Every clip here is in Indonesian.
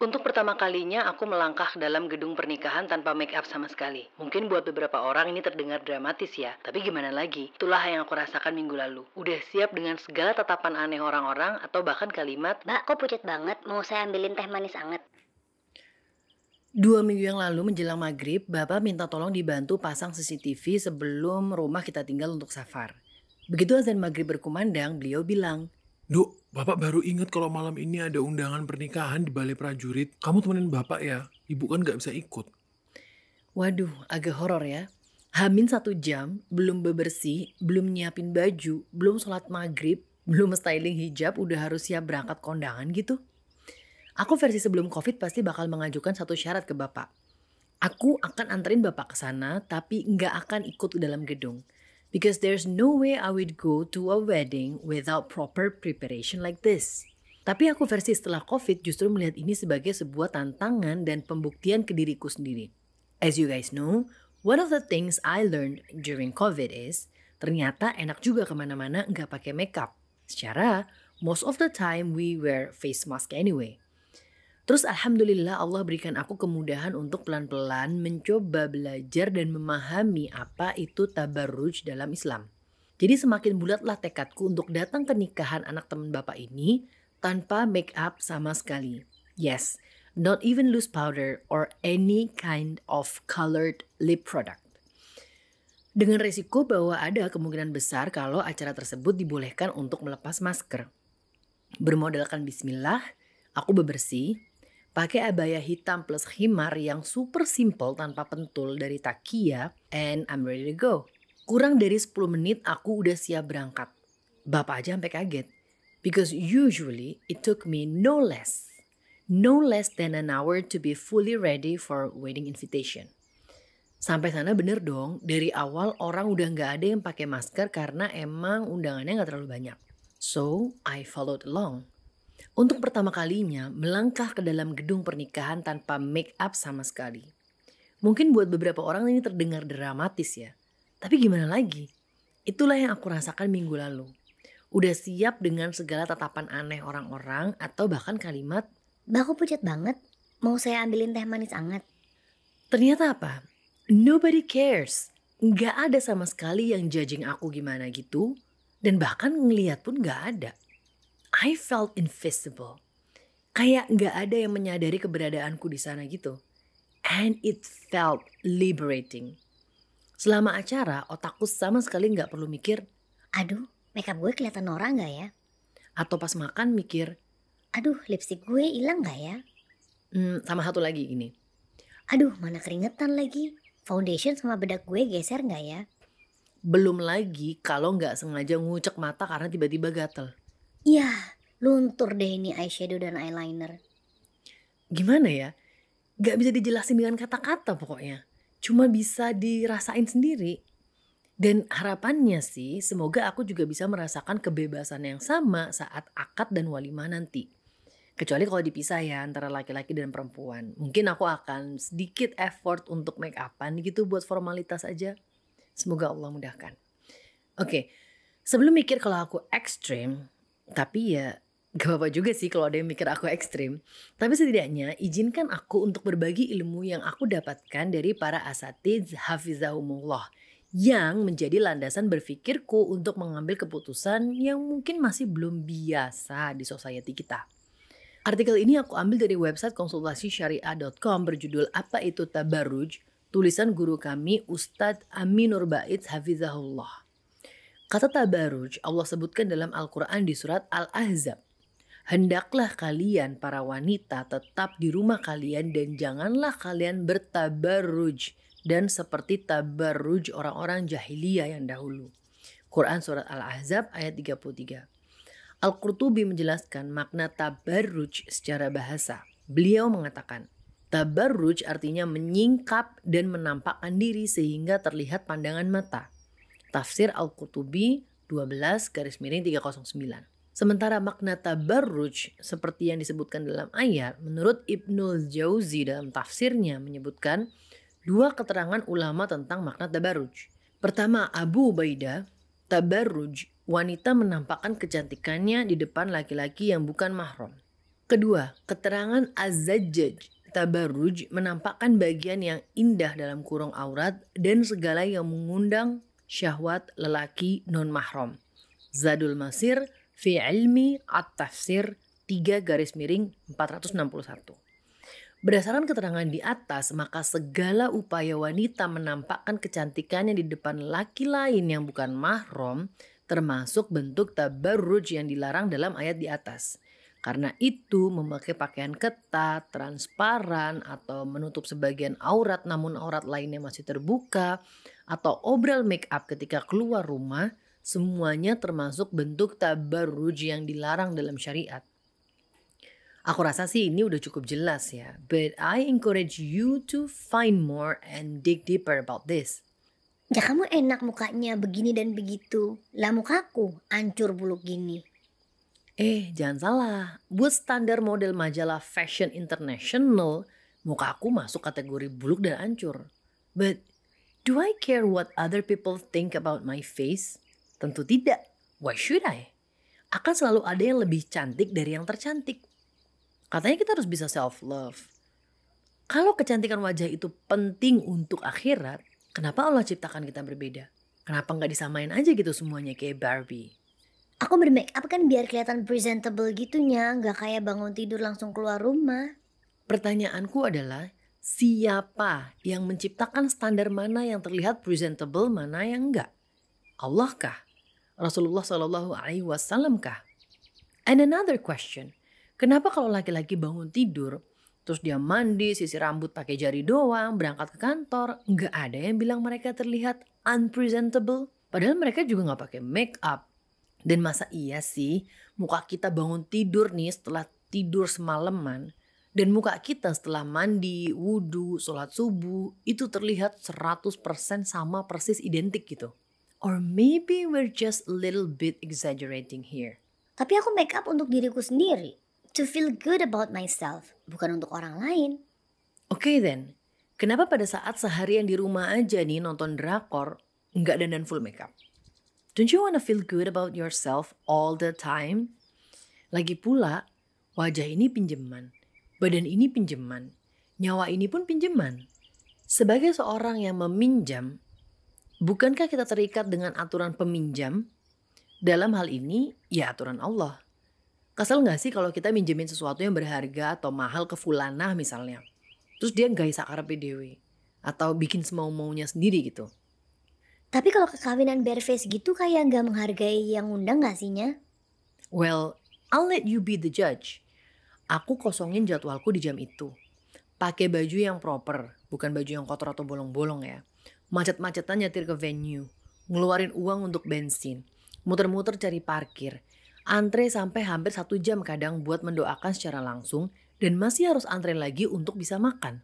Untuk pertama kalinya aku melangkah dalam gedung pernikahan tanpa make up sama sekali. Mungkin buat beberapa orang ini terdengar dramatis ya, tapi gimana lagi? Itulah yang aku rasakan minggu lalu. Udah siap dengan segala tatapan aneh orang-orang atau bahkan kalimat, Mbak, kok pucet banget? Mau saya ambilin teh manis anget? Dua minggu yang lalu menjelang maghrib, Bapak minta tolong dibantu pasang CCTV sebelum rumah kita tinggal untuk safar. Begitu azan maghrib berkumandang, beliau bilang, Duk, Bapak baru ingat kalau malam ini ada undangan pernikahan di balai prajurit. Kamu temenin Bapak ya, Ibu kan nggak bisa ikut. Waduh, agak horor ya. Hamin satu jam, belum bebersih, belum nyiapin baju, belum sholat maghrib, belum styling hijab, udah harus siap berangkat kondangan gitu. Aku versi sebelum covid pasti bakal mengajukan satu syarat ke bapak. Aku akan anterin bapak ke sana, tapi nggak akan ikut dalam gedung. Because there's no way I would go to a wedding without proper preparation like this. Tapi aku versi setelah covid justru melihat ini sebagai sebuah tantangan dan pembuktian ke diriku sendiri. As you guys know, one of the things I learned during COVID is ternyata enak juga ke mana-mana nggak pakai makeup. Secara, most of the time we wear face mask anyway. Terus alhamdulillah Allah berikan aku kemudahan untuk pelan-pelan mencoba belajar dan memahami apa itu tabarruj dalam Islam. Jadi semakin bulatlah tekadku untuk datang ke nikahan anak teman bapak ini tanpa make up sama sekali. Yes, not even loose powder or any kind of colored lip product. Dengan resiko bahwa ada kemungkinan besar kalau acara tersebut dibolehkan untuk melepas masker. Bermodalkan bismillah, aku bebersih, pakai abaya hitam plus himar yang super simple tanpa pentul dari Takia and I'm ready to go. Kurang dari 10 menit aku udah siap berangkat. Bapak aja sampai kaget. Because usually it took me no less, no less than an hour to be fully ready for wedding invitation. Sampai sana bener dong, dari awal orang udah nggak ada yang pakai masker karena emang undangannya nggak terlalu banyak. So, I followed along. Untuk pertama kalinya, melangkah ke dalam gedung pernikahan tanpa make up sama sekali. Mungkin buat beberapa orang ini terdengar dramatis ya. Tapi gimana lagi? Itulah yang aku rasakan minggu lalu. Udah siap dengan segala tatapan aneh orang-orang atau bahkan kalimat, Mbak, kok pucet banget? Mau saya ambilin teh manis anget? ternyata apa? Nobody cares. Nggak ada sama sekali yang judging aku gimana gitu. Dan bahkan ngeliat pun nggak ada. I felt invisible. Kayak nggak ada yang menyadari keberadaanku di sana gitu. And it felt liberating. Selama acara, otakku sama sekali nggak perlu mikir Aduh, makeup gue kelihatan norak nggak ya? atau pas makan mikir, Aduh, lipstick gue hilang nggak ya? hmm, sama satu lagi gini. Aduh, mana keringetan lagi? Foundation sama bedak gue geser nggak ya? Belum lagi kalau nggak sengaja ngucek mata karena tiba-tiba gatel. Yah, luntur deh ini eyeshadow dan eyeliner. Gimana ya? Gak bisa dijelasin dengan kata-kata pokoknya. Cuma bisa dirasain sendiri. Dan harapannya sih semoga aku juga bisa merasakan kebebasan yang sama saat akad dan walimah nanti. Kecuali kalau dipisah ya antara laki-laki dan perempuan. Mungkin aku akan sedikit effort untuk make upan gitu buat formalitas aja. Semoga Allah mudahkan. Oke, sebelum mikir kalau aku ekstrim, tapi ya gak apa-apa juga sih kalau ada yang mikir aku ekstrim. Tapi setidaknya izinkan aku untuk berbagi ilmu yang aku dapatkan dari para asatiz hafizahumullah yang menjadi landasan berpikirku untuk mengambil keputusan yang mungkin masih belum biasa di society kita. Artikel ini aku ambil dari website konsultasi syariah.com berjudul Apa Itu Tabarruj, tulisan guru kami Ustadz Aminur Bait Hafizahullah. Kata tabarruj Allah sebutkan dalam Al-Quran di surat Al-Ahzab. Hendaklah kalian para wanita tetap di rumah kalian dan janganlah kalian bertabarruj dan seperti tabarruj orang-orang jahiliyah yang dahulu. Quran Surat Al-Ahzab ayat 33. Al-Qurtubi menjelaskan makna tabarruj secara bahasa. Beliau mengatakan, tabarruj artinya menyingkap dan menampakkan diri sehingga terlihat pandangan mata. Tafsir Al-Qurtubi 12 garis miring 309. Sementara makna tabarruj seperti yang disebutkan dalam ayat, menurut Ibnul Jauzi dalam tafsirnya menyebutkan dua keterangan ulama tentang makna tabarruj. Pertama, Abu Ubaidah, tabarruj wanita menampakkan kecantikannya di depan laki-laki yang bukan mahram. Kedua, keterangan Az-Zajjaj tabarruj menampakkan bagian yang indah dalam kurung aurat dan segala yang mengundang syahwat lelaki non-mahram. Zadul Masir fi ilmi at-tafsir 3 garis miring 461. Berdasarkan keterangan di atas, maka segala upaya wanita menampakkan kecantikannya di depan laki lain yang bukan mahram termasuk bentuk tabarruj yang dilarang dalam ayat di atas. Karena itu memakai pakaian ketat, transparan, atau menutup sebagian aurat namun aurat lainnya masih terbuka, atau obral make up ketika keluar rumah, semuanya termasuk bentuk tabarruj yang dilarang dalam syariat. Aku rasa sih ini udah cukup jelas ya. But I encourage you to find more and dig deeper about this. Ya kamu enak mukanya begini dan begitu. Lah mukaku hancur buluk gini. Eh, jangan salah. Buat standar model majalah Fashion International, muka aku masuk kategori buluk dan hancur. But do I care what other people think about my face? Tentu tidak. Why should I? Akan selalu ada yang lebih cantik dari yang tercantik. Katanya kita harus bisa self love. Kalau kecantikan wajah itu penting untuk akhirat, kenapa Allah ciptakan kita berbeda? Kenapa nggak disamain aja gitu semuanya kayak Barbie? Aku bermake up kan biar kelihatan presentable gitunya, nggak kayak bangun tidur langsung keluar rumah. Pertanyaanku adalah siapa yang menciptakan standar mana yang terlihat presentable, mana yang enggak? Allah kah? Rasulullah Shallallahu Alaihi Wasallam kah? And another question, Kenapa kalau laki-laki bangun tidur, terus dia mandi, sisir rambut pakai jari doang, berangkat ke kantor, nggak ada yang bilang mereka terlihat unpresentable? Padahal mereka juga nggak pakai make up. Dan masa iya sih muka kita bangun tidur nih setelah tidur semalaman, dan muka kita setelah mandi, wudhu, sholat subuh, itu terlihat 100% sama persis identik gitu. Or maybe we're just a little bit exaggerating here. Tapi aku make up untuk diriku sendiri to feel good about myself, bukan untuk orang lain. Oke okay then, kenapa pada saat seharian di rumah aja nih nonton drakor, nggak dandan full makeup? Don't you wanna feel good about yourself all the time? Lagi pula, wajah ini pinjeman, badan ini pinjeman, nyawa ini pun pinjeman. Sebagai seorang yang meminjam, bukankah kita terikat dengan aturan peminjam? Dalam hal ini, ya aturan Allah. Kesel gak sih kalau kita minjemin sesuatu yang berharga atau mahal ke fulana misalnya. Terus dia gak sakar PDW. Atau bikin semau-maunya sendiri gitu. Tapi kalau kekawinan bareface gitu kayak gak menghargai yang undang gak sihnya? Well, I'll let you be the judge. Aku kosongin jadwalku di jam itu. Pakai baju yang proper, bukan baju yang kotor atau bolong-bolong ya. Macet-macetan nyetir ke venue, ngeluarin uang untuk bensin, muter-muter cari parkir, Antre sampai hampir satu jam kadang buat mendoakan secara langsung dan masih harus antre lagi untuk bisa makan.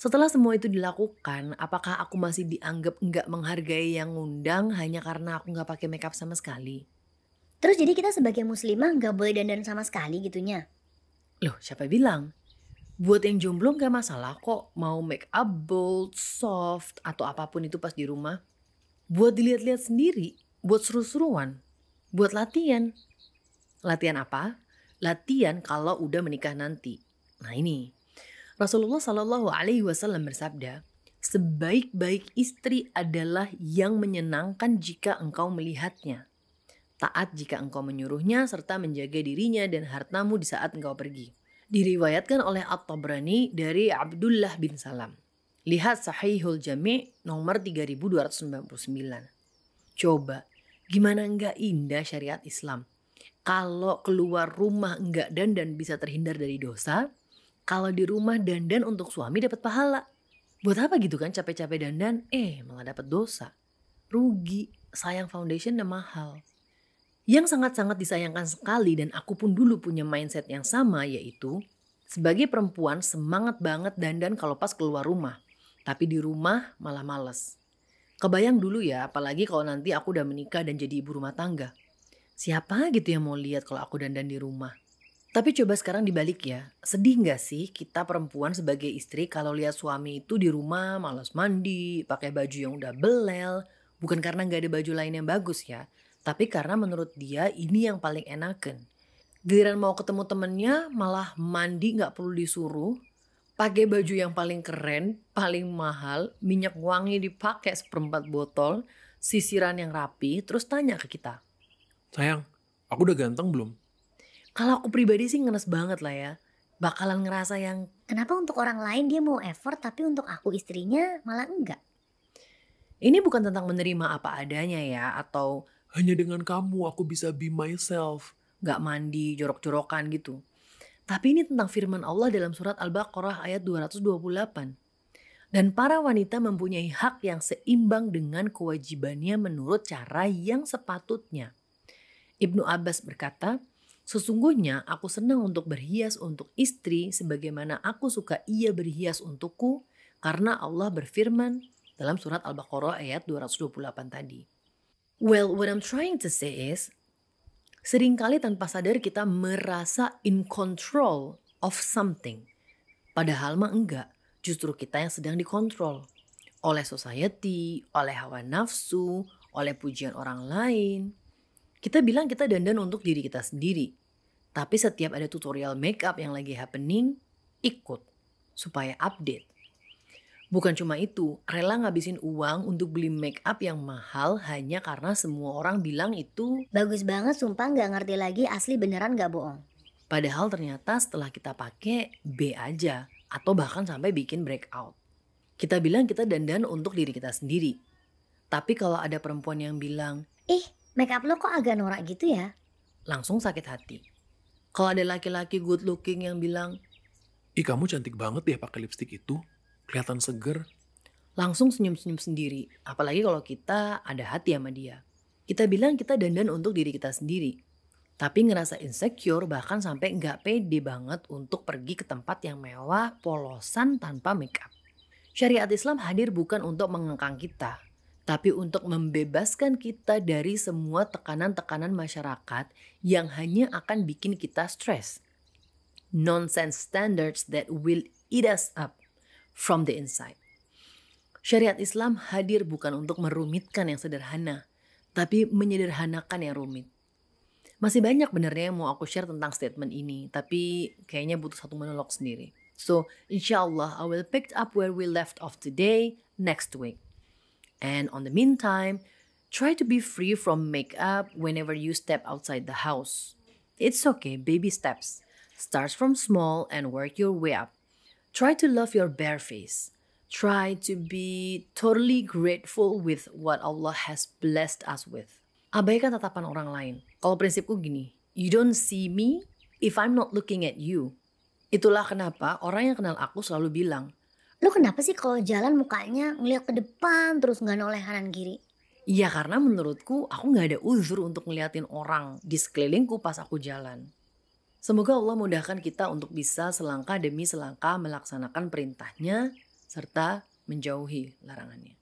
Setelah semua itu dilakukan, apakah aku masih dianggap nggak menghargai yang ngundang hanya karena aku nggak pakai makeup sama sekali? Terus jadi kita sebagai muslimah nggak boleh dandan sama sekali gitunya? Loh siapa bilang? Buat yang jomblo nggak masalah kok mau make up bold, soft, atau apa pun itu pas di rumah. Buat dilihat-lihat sendiri, buat seru-seruan, buat latihan. Latihan apa? Latihan kalau udah menikah nanti. Nah ini, Rasulullah Shallallahu Alaihi Wasallam bersabda, sebaik-baik istri adalah yang menyenangkan jika engkau melihatnya, taat jika engkau menyuruhnya serta menjaga dirinya dan hartamu di saat engkau pergi. Diriwayatkan oleh At-Tabrani dari Abdullah bin Salam. Lihat Sahihul Jami' nomor 3299. Coba, gimana enggak indah syariat Islam? kalau keluar rumah enggak dandan bisa terhindar dari dosa, kalau di rumah dandan untuk suami dapat pahala. Buat apa gitu kan capek-capek dandan, eh malah dapat dosa. Rugi, sayang foundation mahal. Yang sangat-sangat disayangkan sekali dan aku pun dulu punya mindset yang sama yaitu sebagai perempuan semangat banget dandan kalau pas keluar rumah. Tapi di rumah malah males. Kebayang dulu ya, apalagi kalau nanti aku udah menikah dan jadi ibu rumah tangga. Siapa gitu yang mau lihat kalau aku dandan di rumah? Tapi coba sekarang dibalik ya, sedih nggak sih kita perempuan sebagai istri kalau lihat suami itu di rumah malas mandi, pakai baju yang udah belel, bukan karena nggak ada baju lain yang bagus ya, tapi karena menurut dia ini yang paling enakan. Giliran mau ketemu temennya malah mandi nggak perlu disuruh. Pakai baju yang paling keren, paling mahal, minyak wangi dipakai seperempat botol, sisiran yang rapi, terus tanya ke kita. Sayang, aku udah ganteng belum? Kalau aku pribadi sih ngenes banget lah ya. Bakalan ngerasa yang Kenapa untuk orang lain dia mau effort tapi untuk aku istrinya malah enggak? ini bukan tentang menerima apa adanya ya, atau Hanya dengan kamu aku bisa be myself. nggak mandi, jorok-jorokan gitu. Tapi ini tentang firman Allah dalam surat Al-Baqarah ayat 228. Dan para wanita mempunyai hak yang seimbang dengan kewajibannya menurut cara yang sepatutnya. Ibnu Abbas berkata, Sesungguhnya aku senang untuk berhias untuk istri sebagaimana aku suka ia berhias untukku karena Allah berfirman dalam surat Al-Baqarah ayat 228 tadi. Well, what I'm trying to say is, sering kali tanpa sadar kita merasa in control of something. Padahal mah enggak, justru kita yang sedang dikontrol oleh society, oleh hawa nafsu, oleh pujian orang lain. Kita bilang kita dandan untuk diri kita sendiri. Tapi setiap ada tutorial makeup yang lagi happening, ikut supaya update. Bukan cuma itu, rela ngabisin uang untuk beli make up yang mahal hanya karena semua orang bilang itu Bagus banget sumpah nggak ngerti lagi asli beneran nggak bohong. Padahal ternyata setelah kita pakai B aja atau bahkan sampai bikin breakout. Kita bilang kita dandan untuk diri kita sendiri. Tapi kalau ada perempuan yang bilang Ih, make up lo kok agak norak gitu ya? langsung sakit hati. Kalau ada laki-laki good looking yang bilang Ih kamu cantik banget ya pakai lipstick itu. Kelihatan seger. langsung senyum-senyum sendiri. Apalagi kalau kita ada hati sama dia. Kita bilang kita dandan untuk diri kita sendiri. Tapi ngerasa insecure bahkan sampai nggak pede banget untuk pergi ke tempat yang mewah, polosan tanpa make up. Syariat Islam hadir bukan untuk mengengkang kita, tapi untuk membebaskan kita dari semua tekanan-tekanan masyarakat yang hanya akan bikin kita stres. Nonsense standards that will eat us up from the inside. Syariat Islam hadir bukan untuk merumitkan yang sederhana, tapi menyederhanakan yang rumit. Masih banyak benernya yang mau aku share tentang statement ini, tapi kayaknya butuh satu monolog sendiri. So, inshallah, I will pick up where we left off today next week. And on the meantime, try to be free from makeup whenever you step outside the house. It's okay, baby steps. Starts from small and work your way up. Try to love your bare face. Try to be totally grateful with what Allah has blessed us with. Abaikan tatapan orang lain. Kalau prinsipku gini, you don't see me if I'm not looking at you. Itulah kenapa orang yang kenal aku selalu bilang, Lo kenapa sih kalau jalan mukanya ngeliat ke depan terus nggak noleh kanan kiri? Ya karena menurutku aku nggak ada uzur untuk ngeliatin orang di sekelilingku pas aku jalan. Semoga Allah mudahkan kita untuk bisa selangkah demi selangkah melaksanakan perintahnya serta menjauhi larangannya.